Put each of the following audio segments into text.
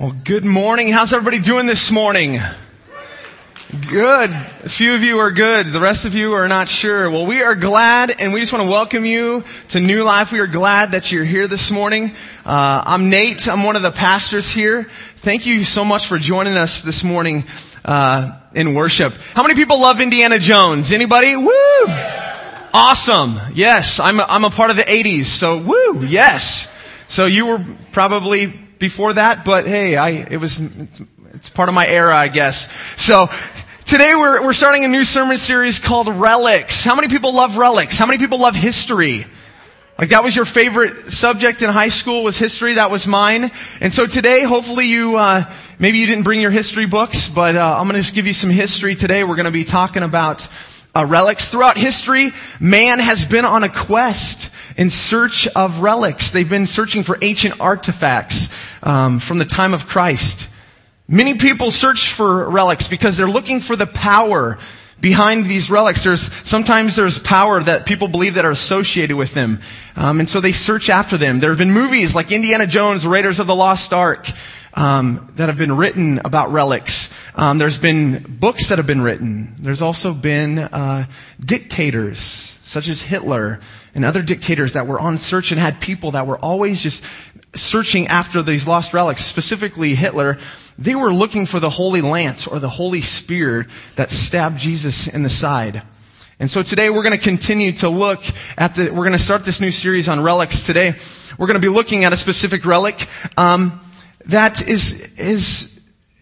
Well, good morning. How's everybody doing this morning? Good. A few of you are good. The rest of you are not sure. Well, we are glad and we just want to welcome you to New Life. We are glad that you're here this morning. Uh, I'm Nate. I'm one of the pastors here. Thank you so much for joining us this morning uh, in worship. How many people love Indiana Jones? Anybody? Woo! Awesome. Yes, I'm a, I'm a part of the 80s. So woo! Yes. So you were probably before that, but hey, I, it was, it's, it's part of my era, I guess. So, today we're, we're starting a new sermon series called Relics. How many people love relics? How many people love history? Like that was your favorite subject in high school was history. That was mine. And so today, hopefully you, uh, maybe you didn't bring your history books, but uh, I'm going to just give you some history today. We're going to be talking about uh, relics. Throughout history, man has been on a quest in search of relics. They've been searching for ancient artifacts um, from the time of Christ. Many people search for relics because they're looking for the power behind these relics. There's sometimes there's power that people believe that are associated with them, um, and so they search after them. There have been movies like Indiana Jones, Raiders of the Lost Ark, um, that have been written about relics. Um, there's been books that have been written. There's also been uh, dictators such as Hitler and other dictators that were on search and had people that were always just searching after these lost relics, specifically Hitler, they were looking for the holy lance or the holy spear that stabbed Jesus in the side. And so today we're going to continue to look at the, we're going to start this new series on relics today. We're going to be looking at a specific relic, um, that is, is,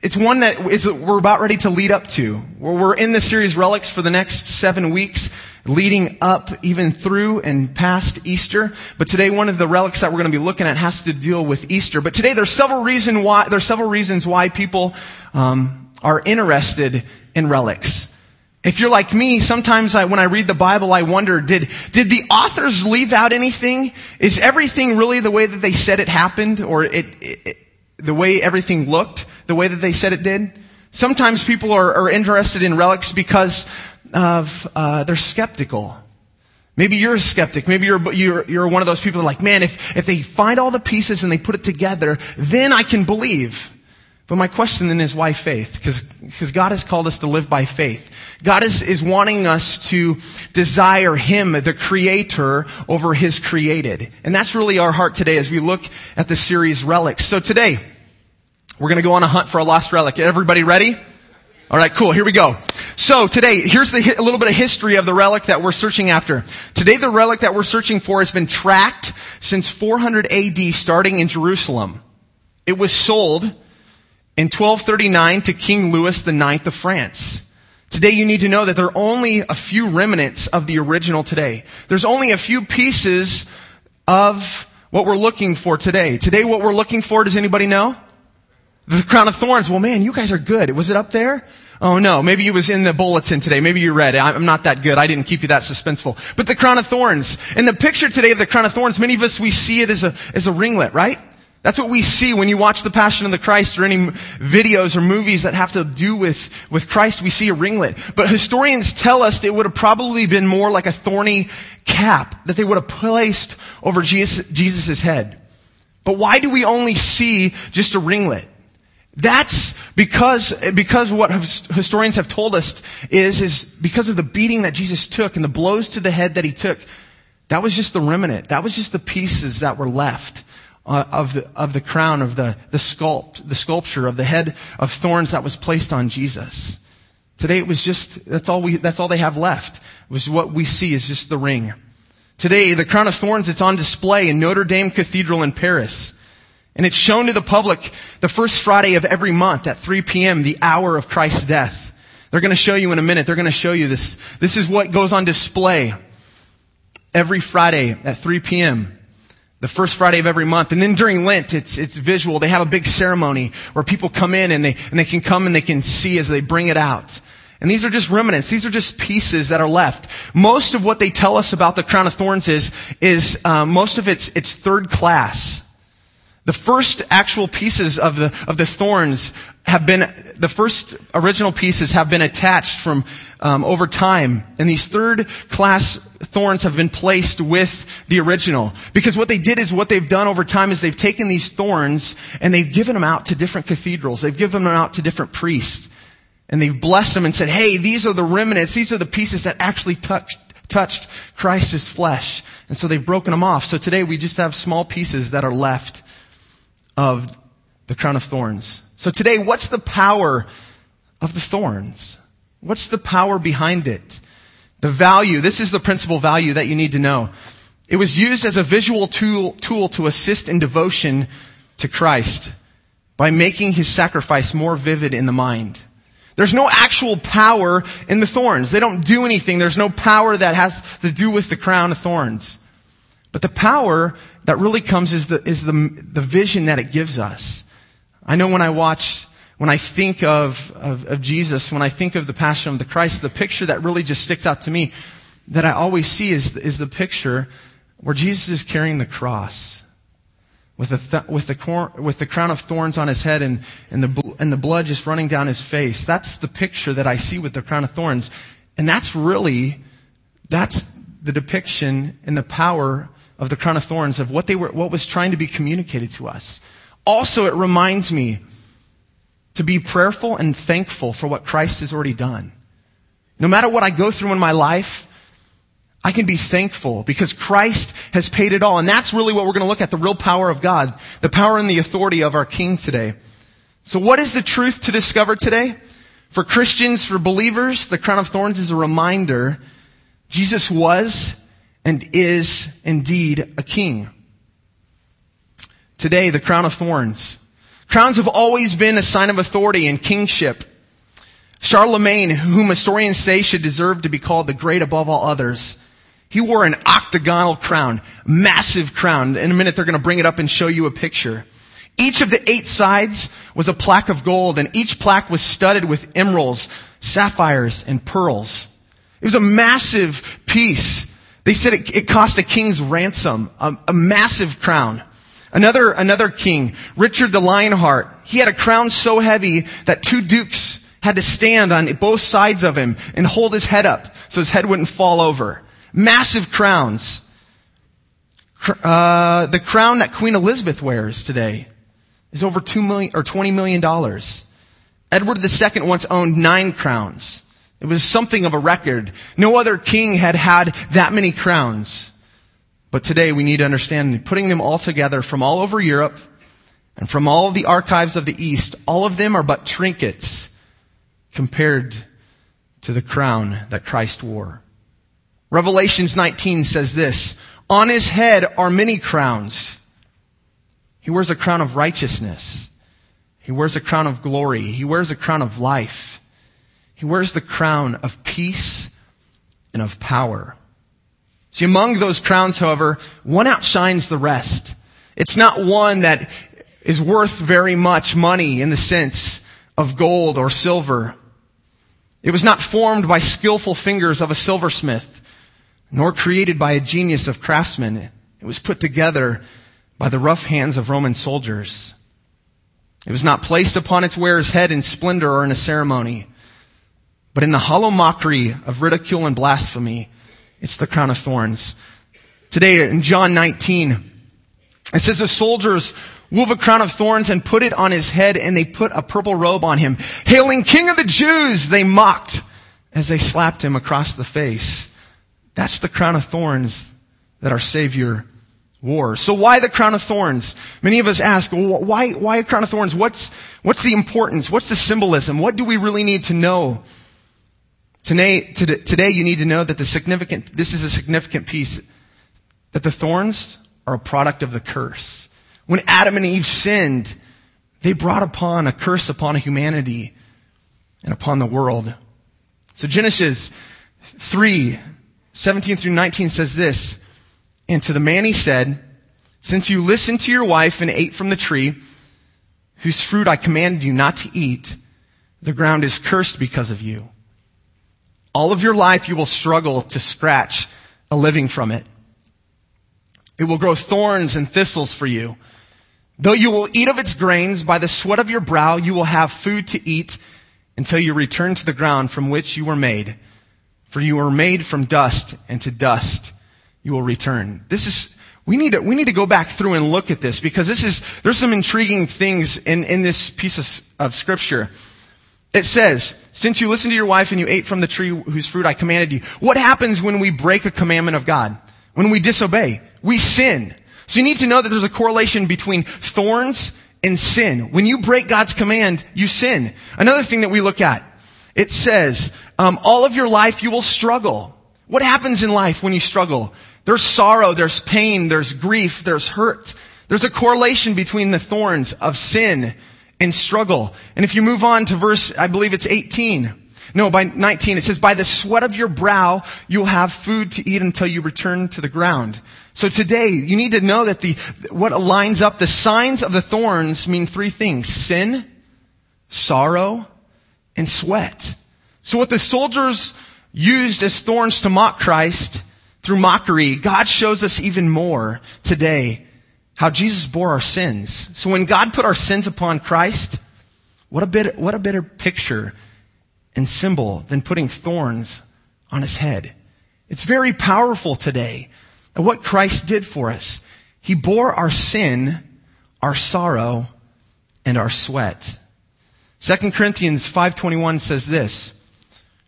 it's one that is, we're about ready to lead up to. We're in the series relics for the next seven weeks leading up even through and past Easter. But today one of the relics that we're going to be looking at has to deal with Easter. But today there's several reason why, there's several reasons why people, um, are interested in relics. If you're like me, sometimes I, when I read the Bible, I wonder, did, did the authors leave out anything? Is everything really the way that they said it happened? Or it, it the way everything looked? The way that they said it did? Sometimes people are, are interested in relics because of uh, they're skeptical. Maybe you're a skeptic. Maybe you're, you're, you're one of those people that are like, man, if, if they find all the pieces and they put it together, then I can believe. But my question then is why faith? Because, God has called us to live by faith. God is, is wanting us to desire Him, the Creator, over His created. And that's really our heart today as we look at the series Relics. So today, we're gonna go on a hunt for a lost relic. Everybody ready? Alright, cool. Here we go. So today, here's the, a little bit of history of the relic that we're searching after. Today the relic that we're searching for has been tracked since 400 AD starting in Jerusalem. It was sold in 1239 to King Louis IX of France. Today you need to know that there are only a few remnants of the original today. There's only a few pieces of what we're looking for today. Today what we're looking for, does anybody know? The crown of thorns. Well man, you guys are good. Was it up there? Oh no, maybe it was in the bulletin today. Maybe you read it. I'm not that good. I didn't keep you that suspenseful. But the crown of thorns. In the picture today of the crown of thorns, many of us, we see it as a, as a ringlet, right? That's what we see when you watch the Passion of the Christ or any videos or movies that have to do with, with Christ. We see a ringlet. But historians tell us it would have probably been more like a thorny cap that they would have placed over Jesus, head. But why do we only see just a ringlet? That's because, because what historians have told us is, is because of the beating that Jesus took and the blows to the head that he took. That was just the remnant. That was just the pieces that were left uh, of the, of the crown of the, the sculpt, the sculpture of the head of thorns that was placed on Jesus. Today it was just, that's all we, that's all they have left. Was what we see is just the ring. Today, the crown of thorns, it's on display in Notre Dame Cathedral in Paris. And it's shown to the public the first Friday of every month at 3 p.m., the hour of Christ's death. They're going to show you in a minute. They're going to show you this. This is what goes on display every Friday at 3 p.m. The first Friday of every month. And then during Lent, it's, it's visual. They have a big ceremony where people come in and they, and they can come and they can see as they bring it out. And these are just remnants. These are just pieces that are left. Most of what they tell us about the crown of thorns is, is uh, most of it's, it's third class. The first actual pieces of the, of the thorns have been, the first original pieces have been attached from, um, over time. And these third class thorns have been placed with the original. Because what they did is what they've done over time is they've taken these thorns and they've given them out to different cathedrals. They've given them out to different priests. And they've blessed them and said, hey, these are the remnants. These are the pieces that actually touched, touched Christ's flesh. And so they've broken them off. So today we just have small pieces that are left of the crown of thorns. So today, what's the power of the thorns? What's the power behind it? The value, this is the principal value that you need to know. It was used as a visual tool, tool to assist in devotion to Christ by making his sacrifice more vivid in the mind. There's no actual power in the thorns. They don't do anything. There's no power that has to do with the crown of thorns. But the power that really comes is the, is the, the vision that it gives us. I know when I watch, when I think of, of, of Jesus, when I think of the passion of the Christ, the picture that really just sticks out to me that I always see is, is the picture where Jesus is carrying the cross with the, th- with the, cor- with the crown of thorns on his head and, and, the bl- and the blood just running down his face. That's the picture that I see with the crown of thorns. And that's really, that's the depiction and the power of the crown of thorns of what they were, what was trying to be communicated to us. Also, it reminds me to be prayerful and thankful for what Christ has already done. No matter what I go through in my life, I can be thankful because Christ has paid it all. And that's really what we're going to look at, the real power of God, the power and the authority of our King today. So what is the truth to discover today? For Christians, for believers, the crown of thorns is a reminder Jesus was and is indeed a king. Today, the crown of thorns. Crowns have always been a sign of authority and kingship. Charlemagne, whom historians say should deserve to be called the great above all others, he wore an octagonal crown, massive crown. In a minute, they're going to bring it up and show you a picture. Each of the eight sides was a plaque of gold, and each plaque was studded with emeralds, sapphires, and pearls. It was a massive piece. They said it, it cost a king's ransom, a, a massive crown. Another, another king, Richard the Lionheart, he had a crown so heavy that two dukes had to stand on both sides of him and hold his head up so his head wouldn't fall over. Massive crowns. Uh, the crown that Queen Elizabeth wears today is over two million or twenty million dollars. Edward II once owned nine crowns. It was something of a record. No other king had had that many crowns. But today we need to understand putting them all together from all over Europe and from all the archives of the East, all of them are but trinkets compared to the crown that Christ wore. Revelations 19 says this, on his head are many crowns. He wears a crown of righteousness. He wears a crown of glory. He wears a crown of life. He wears the crown of peace and of power. See, among those crowns, however, one outshines the rest. It's not one that is worth very much money in the sense of gold or silver. It was not formed by skillful fingers of a silversmith nor created by a genius of craftsmen. It was put together by the rough hands of Roman soldiers. It was not placed upon its wearer's head in splendor or in a ceremony, but in the hollow mockery of ridicule and blasphemy. It's the crown of thorns. Today in John 19, it says the soldiers wove a crown of thorns and put it on his head and they put a purple robe on him. Hailing King of the Jews, they mocked as they slapped him across the face. That's the crown of thorns that our Savior wore. So why the crown of thorns? Many of us ask, why, why a crown of thorns? What's, what's the importance? What's the symbolism? What do we really need to know? Today, today you need to know that the significant, this is a significant piece, that the thorns are a product of the curse. When Adam and Eve sinned, they brought upon a curse upon humanity and upon the world. So Genesis 3, 17 through 19 says this, And to the man he said, Since you listened to your wife and ate from the tree, whose fruit I commanded you not to eat, the ground is cursed because of you. All of your life you will struggle to scratch a living from it. It will grow thorns and thistles for you. Though you will eat of its grains, by the sweat of your brow you will have food to eat until you return to the ground from which you were made For you were made from dust, and to dust you will return. This is, we need to, we need to go back through and look at this because this is, there's some intriguing things in, in this piece of, of scripture. It says, since you listened to your wife and you ate from the tree whose fruit I commanded you, what happens when we break a commandment of God? When we disobey? We sin. So you need to know that there's a correlation between thorns and sin. When you break God's command, you sin. Another thing that we look at, it says, um, all of your life you will struggle. What happens in life when you struggle? There's sorrow, there's pain, there's grief, there's hurt. There's a correlation between the thorns of sin and struggle. And if you move on to verse, I believe it's 18. No, by 19, it says, by the sweat of your brow, you'll have food to eat until you return to the ground. So today, you need to know that the, what lines up the signs of the thorns mean three things. Sin, sorrow, and sweat. So what the soldiers used as thorns to mock Christ through mockery, God shows us even more today how Jesus bore our sins. So when God put our sins upon Christ, what a bit, what a better picture and symbol than putting thorns on his head. It's very powerful today what Christ did for us. He bore our sin, our sorrow, and our sweat. 2 Corinthians 5.21 says this,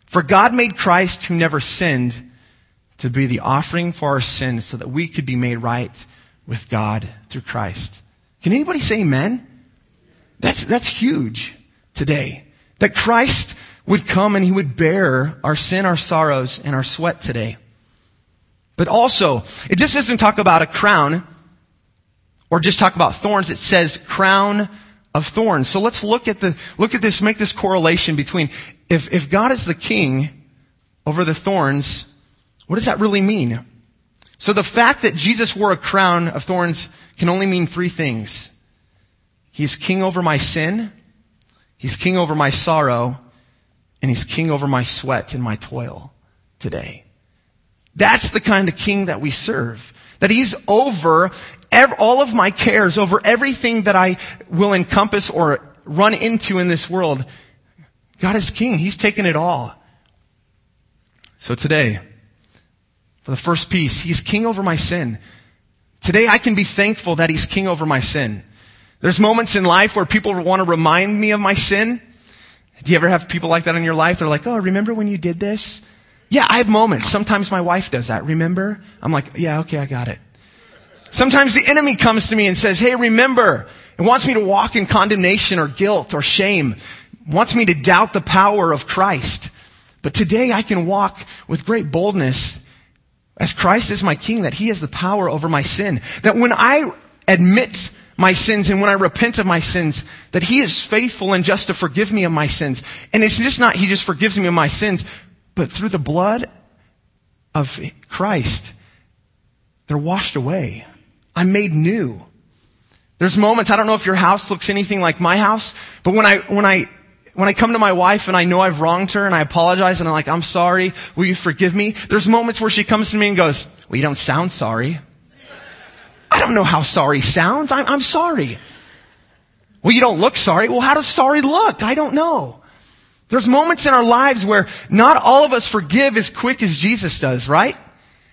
For God made Christ who never sinned to be the offering for our sins so that we could be made right with God through Christ. Can anybody say amen? That's, that's huge today. That Christ would come and he would bear our sin, our sorrows, and our sweat today. But also, it just doesn't talk about a crown or just talk about thorns. It says crown of thorns. So let's look at the, look at this, make this correlation between if, if God is the king over the thorns, what does that really mean? So the fact that Jesus wore a crown of thorns can only mean three things. He's king over my sin. He's king over my sorrow and he's king over my sweat and my toil today. That's the kind of king that we serve. That he's over all of my cares, over everything that I will encompass or run into in this world. God is king. He's taken it all. So today, for the first piece, he's king over my sin. Today I can be thankful that he's king over my sin. There's moments in life where people want to remind me of my sin. Do you ever have people like that in your life? They're like, oh, remember when you did this? Yeah, I have moments. Sometimes my wife does that. Remember? I'm like, yeah, okay, I got it. Sometimes the enemy comes to me and says, hey, remember, and wants me to walk in condemnation or guilt or shame, wants me to doubt the power of Christ. But today I can walk with great boldness as Christ is my king, that he has the power over my sin. That when I admit my sins and when I repent of my sins, that he is faithful and just to forgive me of my sins. And it's just not he just forgives me of my sins, but through the blood of Christ, they're washed away. I'm made new. There's moments, I don't know if your house looks anything like my house, but when I, when I, when I come to my wife and I know I've wronged her and I apologize and I'm like, I'm sorry, will you forgive me? There's moments where she comes to me and goes, well, you don't sound sorry. I don't know how sorry sounds. I'm, I'm sorry. Well, you don't look sorry. Well, how does sorry look? I don't know. There's moments in our lives where not all of us forgive as quick as Jesus does, right?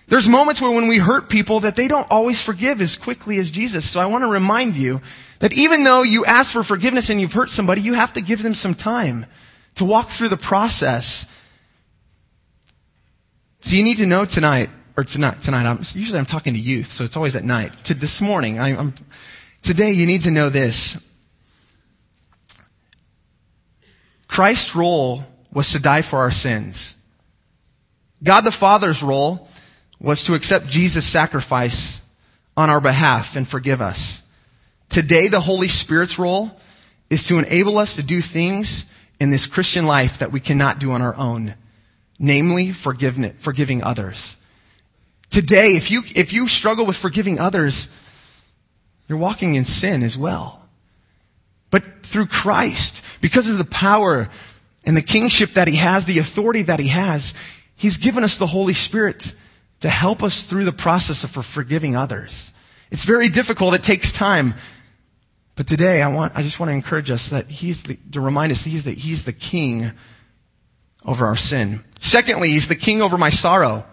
There's moments where when we hurt people that they don't always forgive as quickly as Jesus. So I want to remind you that even though you ask for forgiveness and you've hurt somebody, you have to give them some time to walk through the process. So you need to know tonight or tonight, tonight, I'm, usually I'm talking to youth, so it's always at night. To this morning, I, I'm, today you need to know this. Christ's role was to die for our sins. God the Father's role was to accept Jesus' sacrifice on our behalf and forgive us. Today, the Holy Spirit's role is to enable us to do things in this Christian life that we cannot do on our own. Namely, forgiving others. Today, if you, if you struggle with forgiving others, you're walking in sin as well. But through Christ, because of the power and the kingship that He has, the authority that He has, He's given us the Holy Spirit to help us through the process of forgiving others. It's very difficult. It takes time. But today, I want, I just want to encourage us that He's the, to remind us that He's the, He's the King over our sin. Secondly, he's the king over my sorrow.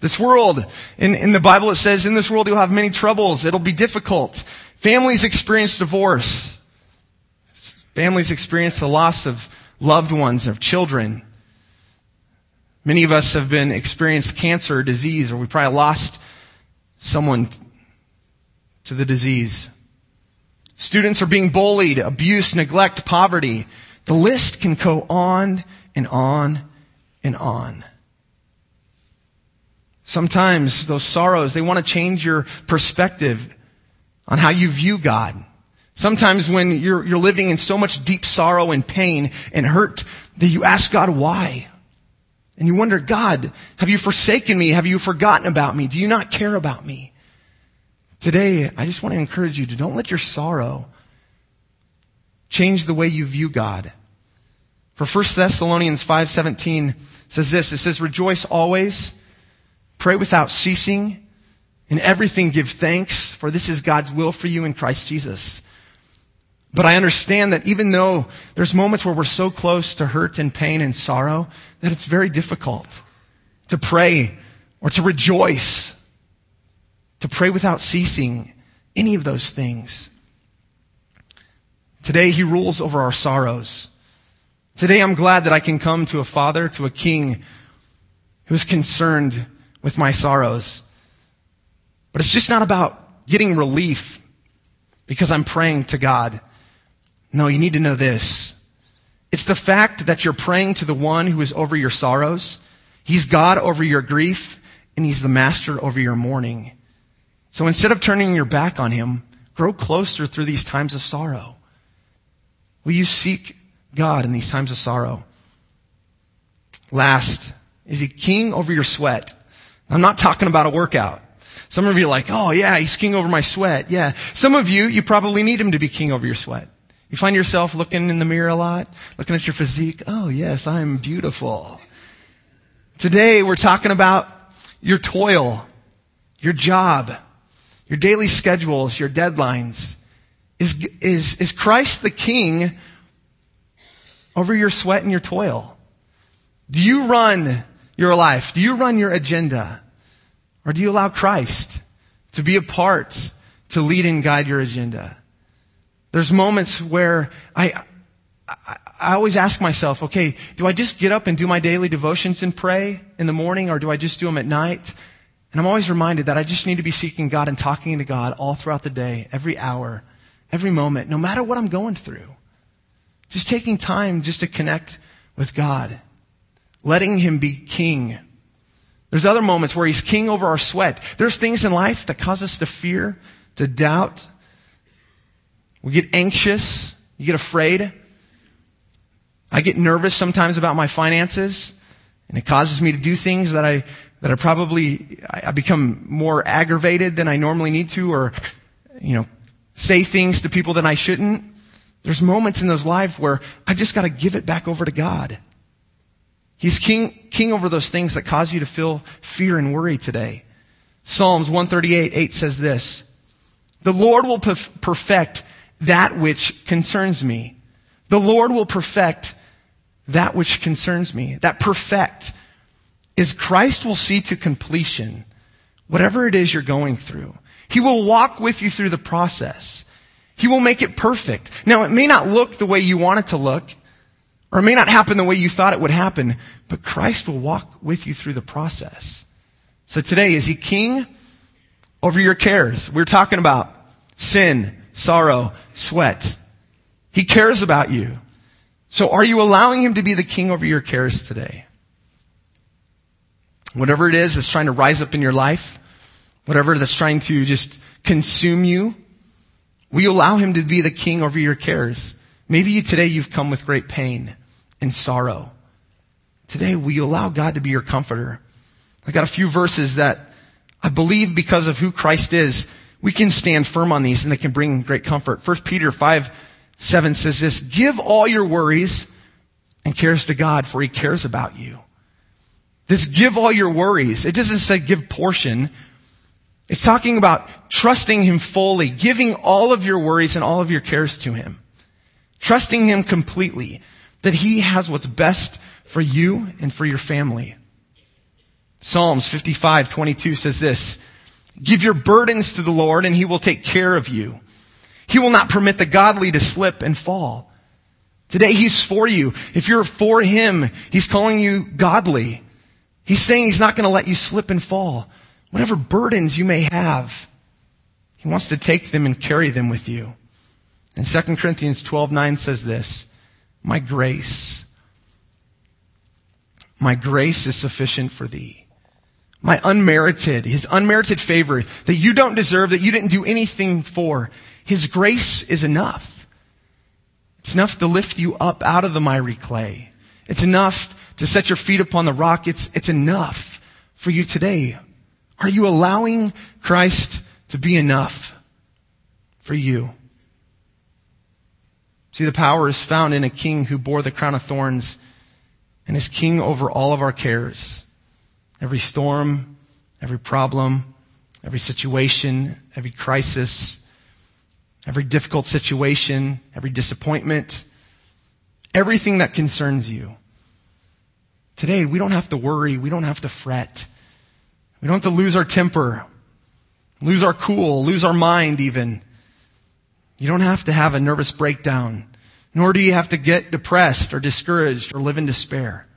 This world, in, in the Bible it says, in this world you'll have many troubles. It'll be difficult. Families experience divorce. Families experience the loss of loved ones, of children. Many of us have been experienced cancer or disease, or we probably lost someone to the disease. Students are being bullied, abuse, neglect, poverty. The list can go on and on and on. Sometimes those sorrows, they want to change your perspective on how you view God. Sometimes when you're, you're living in so much deep sorrow and pain and hurt that you ask God why. And you wonder, God, have you forsaken me? Have you forgotten about me? Do you not care about me? Today, I just want to encourage you to don't let your sorrow change the way you view God. For 1 Thessalonians 5:17 says this, it says rejoice always, pray without ceasing, in everything give thanks, for this is God's will for you in Christ Jesus. But I understand that even though there's moments where we're so close to hurt and pain and sorrow, that it's very difficult to pray or to rejoice to pray without ceasing, any of those things. Today he rules over our sorrows. Today I'm glad that I can come to a father, to a king who's concerned with my sorrows. But it's just not about getting relief because I'm praying to God. No, you need to know this. It's the fact that you're praying to the one who is over your sorrows. He's God over your grief and he's the master over your mourning. So instead of turning your back on him, grow closer through these times of sorrow. Will you seek God in these times of sorrow? Last, is he king over your sweat? I'm not talking about a workout. Some of you are like, oh yeah, he's king over my sweat. Yeah. Some of you, you probably need him to be king over your sweat. You find yourself looking in the mirror a lot, looking at your physique. Oh yes, I'm beautiful. Today we're talking about your toil, your job, your daily schedules, your deadlines. Is, is, is Christ the king over your sweat and your toil? Do you run your life? Do you run your agenda? Or do you allow Christ to be a part to lead and guide your agenda? There's moments where I, I, I always ask myself, okay, do I just get up and do my daily devotions and pray in the morning or do I just do them at night? And I'm always reminded that I just need to be seeking God and talking to God all throughout the day, every hour, every moment, no matter what I'm going through. Just taking time just to connect with God. Letting Him be King. There's other moments where He's King over our sweat. There's things in life that cause us to fear, to doubt. We get anxious. You get afraid. I get nervous sometimes about my finances. And it causes me to do things that I that I probably, I become more aggravated than I normally need to or, you know, say things to people that I shouldn't. There's moments in those lives where I've just gotta give it back over to God. He's king, king over those things that cause you to feel fear and worry today. Psalms 138, 8 says this, the Lord will perfect that which concerns me. The Lord will perfect that which concerns me. That perfect is Christ will see to completion whatever it is you're going through. He will walk with you through the process. He will make it perfect. Now, it may not look the way you want it to look, or it may not happen the way you thought it would happen, but Christ will walk with you through the process. So today, is He king over your cares? We're talking about sin, sorrow, sweat. He cares about you. So are you allowing Him to be the king over your cares today? Whatever it is that's trying to rise up in your life, whatever that's trying to just consume you, will you allow him to be the king over your cares? Maybe you, today you've come with great pain and sorrow. Today, will you allow God to be your comforter? I got a few verses that I believe because of who Christ is, we can stand firm on these and they can bring great comfort. First Peter 5, 7 says this, give all your worries and cares to God for he cares about you. This give all your worries. It doesn't say give portion. It's talking about trusting Him fully, giving all of your worries and all of your cares to Him. Trusting Him completely. that he has what's best for you and for your family. Psalms 55, 22 says this, Give your burdens to the Lord and he will take care of you. He will not permit the godly to slip and fall. Today he's for you. If you're for him, he's calling you godly. He's saying he's not going to let you slip and fall. Whatever burdens you may have, he wants to take them and carry them with you. And 2 Corinthians 12, 9 says this, My grace, my grace is sufficient for thee. My unmerited, his unmerited favor that you don't deserve, that you didn't do anything for. His grace is enough. It's enough to lift you up out of the miry clay. It's enough to set your feet upon the rock. It's, it's enough for you today. Are you allowing Christ to be enough for you? See, the power is found in a king who bore the crown of thorns and is king over all of our cares. Every storm, every problem, every situation, every crisis, every difficult situation, every disappointment, everything that concerns you. Today, we don't have to worry. We don't have to fret. We don't have to lose our temper, lose our cool, lose our mind even. You don't have to have a nervous breakdown, nor do you have to get depressed or discouraged or live in despair.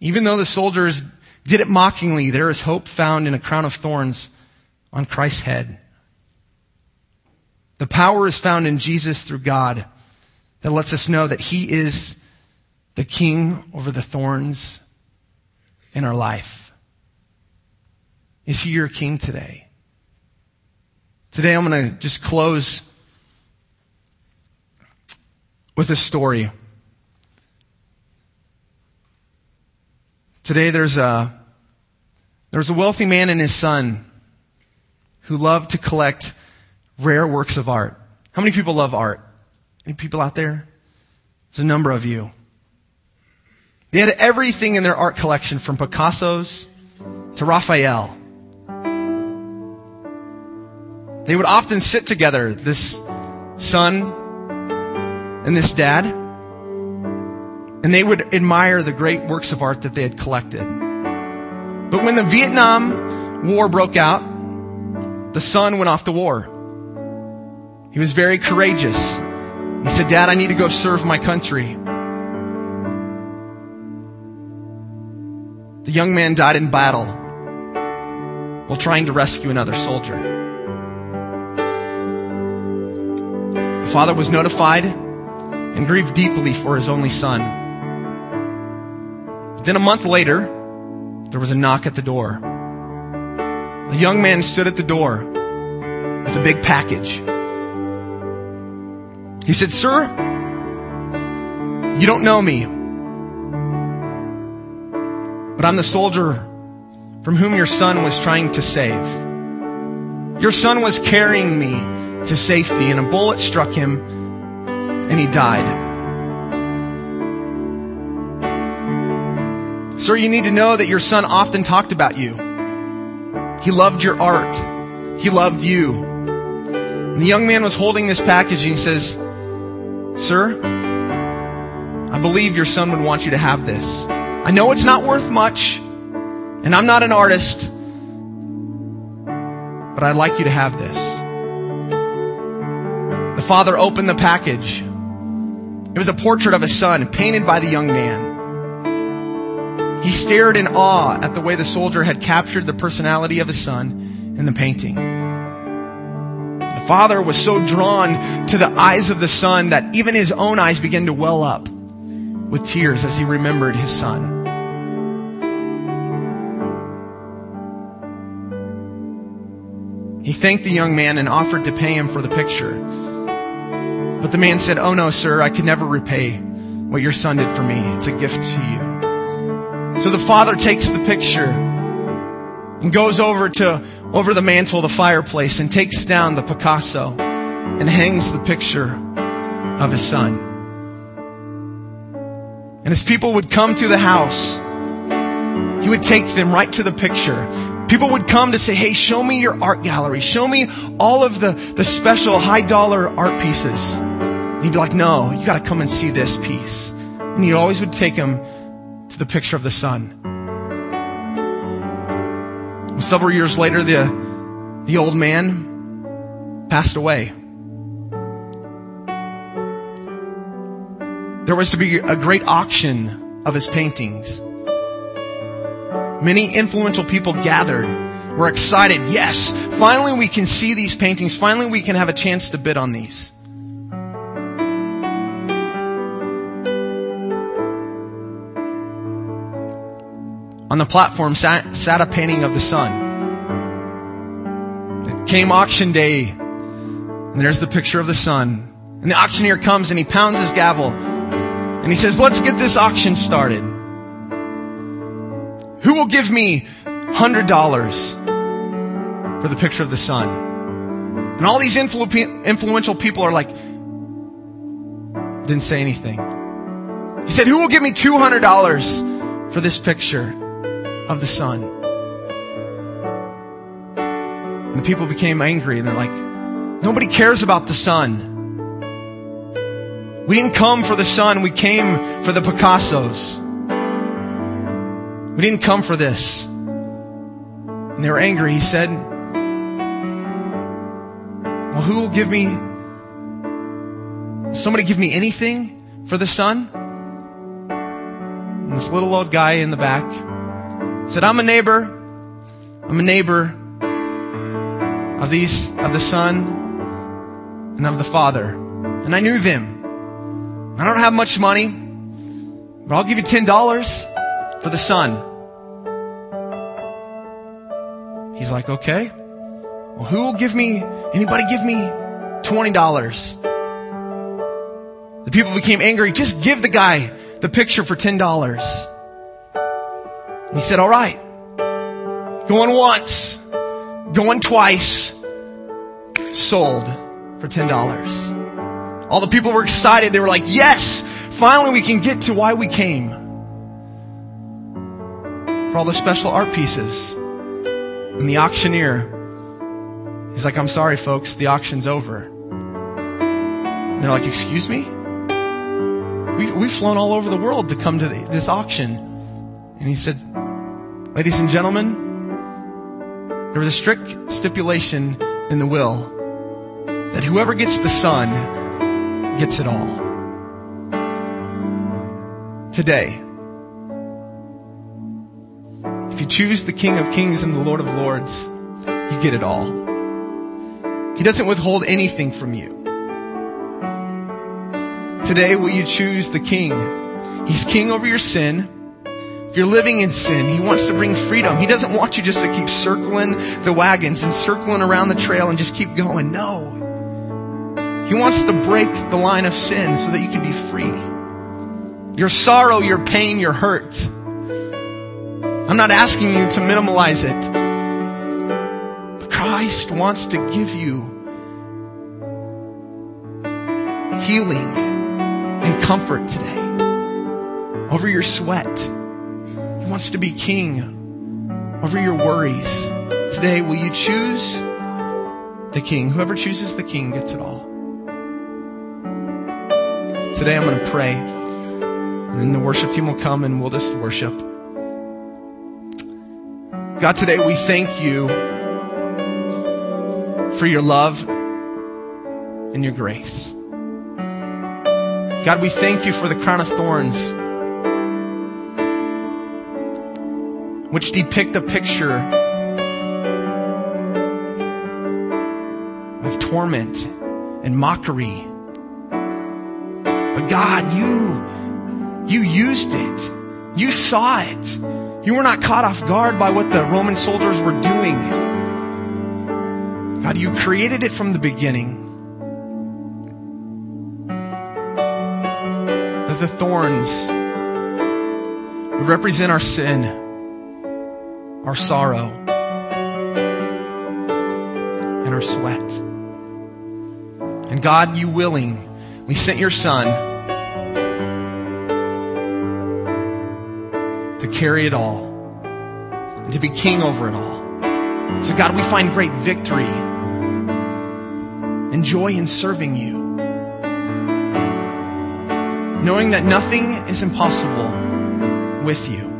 Even though the soldiers did it mockingly, there is hope found in a crown of thorns on Christ's head. The power is found in Jesus through God that lets us know that He is the King over the thorns in our life. Is He your King today? Today I'm going to just close with a story. Today there's a, there's a wealthy man and his son who loved to collect rare works of art. How many people love art? Any people out there? There's a number of you. They had everything in their art collection from Picasso's to Raphael. They would often sit together, this son and this dad, and they would admire the great works of art that they had collected. But when the Vietnam War broke out, the son went off to war. He was very courageous. He said, Dad, I need to go serve my country. The young man died in battle while trying to rescue another soldier. The father was notified and grieved deeply for his only son. Then a month later, there was a knock at the door. A young man stood at the door with a big package. He said, Sir, you don't know me, but I'm the soldier from whom your son was trying to save. Your son was carrying me to safety, and a bullet struck him, and he died. Sir, you need to know that your son often talked about you. He loved your art. He loved you. And the young man was holding this package and he says, Sir, I believe your son would want you to have this. I know it's not worth much, and I'm not an artist, but I'd like you to have this. The father opened the package. It was a portrait of his son painted by the young man. He stared in awe at the way the soldier had captured the personality of his son in the painting. The father was so drawn to the eyes of the son that even his own eyes began to well up with tears as he remembered his son. He thanked the young man and offered to pay him for the picture. But the man said, Oh no, sir, I could never repay what your son did for me. It's a gift to you. So the father takes the picture and goes over to, over the mantle, the fireplace, and takes down the Picasso and hangs the picture of his son. And as people would come to the house, he would take them right to the picture. People would come to say, Hey, show me your art gallery. Show me all of the, the special high dollar art pieces. And he'd be like, no, you gotta come and see this piece. And he always would take him the picture of the son. Several years later, the, the old man passed away. There was to be a great auction of his paintings. Many influential people gathered. We're excited. Yes, finally we can see these paintings. Finally we can have a chance to bid on these. On the platform sat, sat a painting of the son. It came auction day, and there's the picture of the son. And the auctioneer comes and he pounds his gavel, and he says, let's get this auction started. Who will give me hundred dollars for the picture of the son? And all these influ- influential people are like, didn't say anything. He said, who will give me $200 for this picture? Of the son. And the people became angry and they're like, nobody cares about the son. We didn't come for the son, we came for the Picassos. We didn't come for this. And they were angry. He said, Well, who will give me, somebody give me anything for the son? And this little old guy in the back said, I'm a neighbor. I'm a neighbor of these, of the son and of the father. And I knew them. I don't have much money, but I'll give you $10 for the son. He's like, okay. Well, who will give me, anybody give me $20? The people became angry. Just give the guy the picture for $10. He said, all right, going once, going twice, sold for $10. All the people were excited. They were like, yes, finally we can get to why we came. For all the special art pieces. And the auctioneer, he's like, I'm sorry folks, the auction's over. And they're like, excuse me? We've, we've flown all over the world to come to the, this auction. And he said, Ladies and gentlemen, there was a strict stipulation in the will that whoever gets the Son gets it all. Today, if you choose the King of Kings and the Lord of Lords, you get it all. He doesn't withhold anything from you. Today, will you choose the King? He's King over your sin. You're living in sin, He wants to bring freedom. He doesn't want you just to keep circling the wagons and circling around the trail and just keep going. No. He wants to break the line of sin so that you can be free. Your sorrow, your pain, your hurt. I'm not asking you to minimalize it. But Christ wants to give you healing and comfort today over your sweat wants to be king over your worries. Today, will you choose the king? Whoever chooses the king gets it all. Today, I'm going to pray. And then the worship team will come and we'll just worship. God, today we thank you for your love and your grace. God, we thank you for the crown of thorns which depict a picture of torment and mockery. But God, you, you used it. You saw it. You were not caught off guard by what the Roman soldiers were doing. God, you created it from the beginning. That the thorns would represent our sin our sorrow, and our sweat. And God, you willing, we sent your son to carry it all and to be king over it all. So God, we find great victory and joy in serving you. knowing that nothing is impossible with you.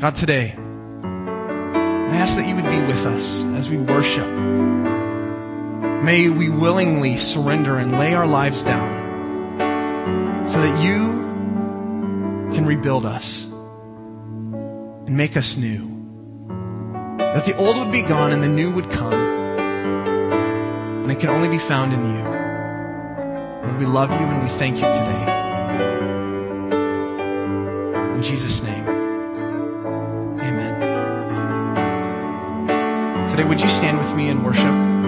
God, today, I ask that you would be with us as we worship. May we willingly surrender and lay our lives down so that you can rebuild us and make us new. That the old would be gone and the new would come. And it can only be found in you. And we love you and we thank you today. In Jesus' name, would you stand with me and worship?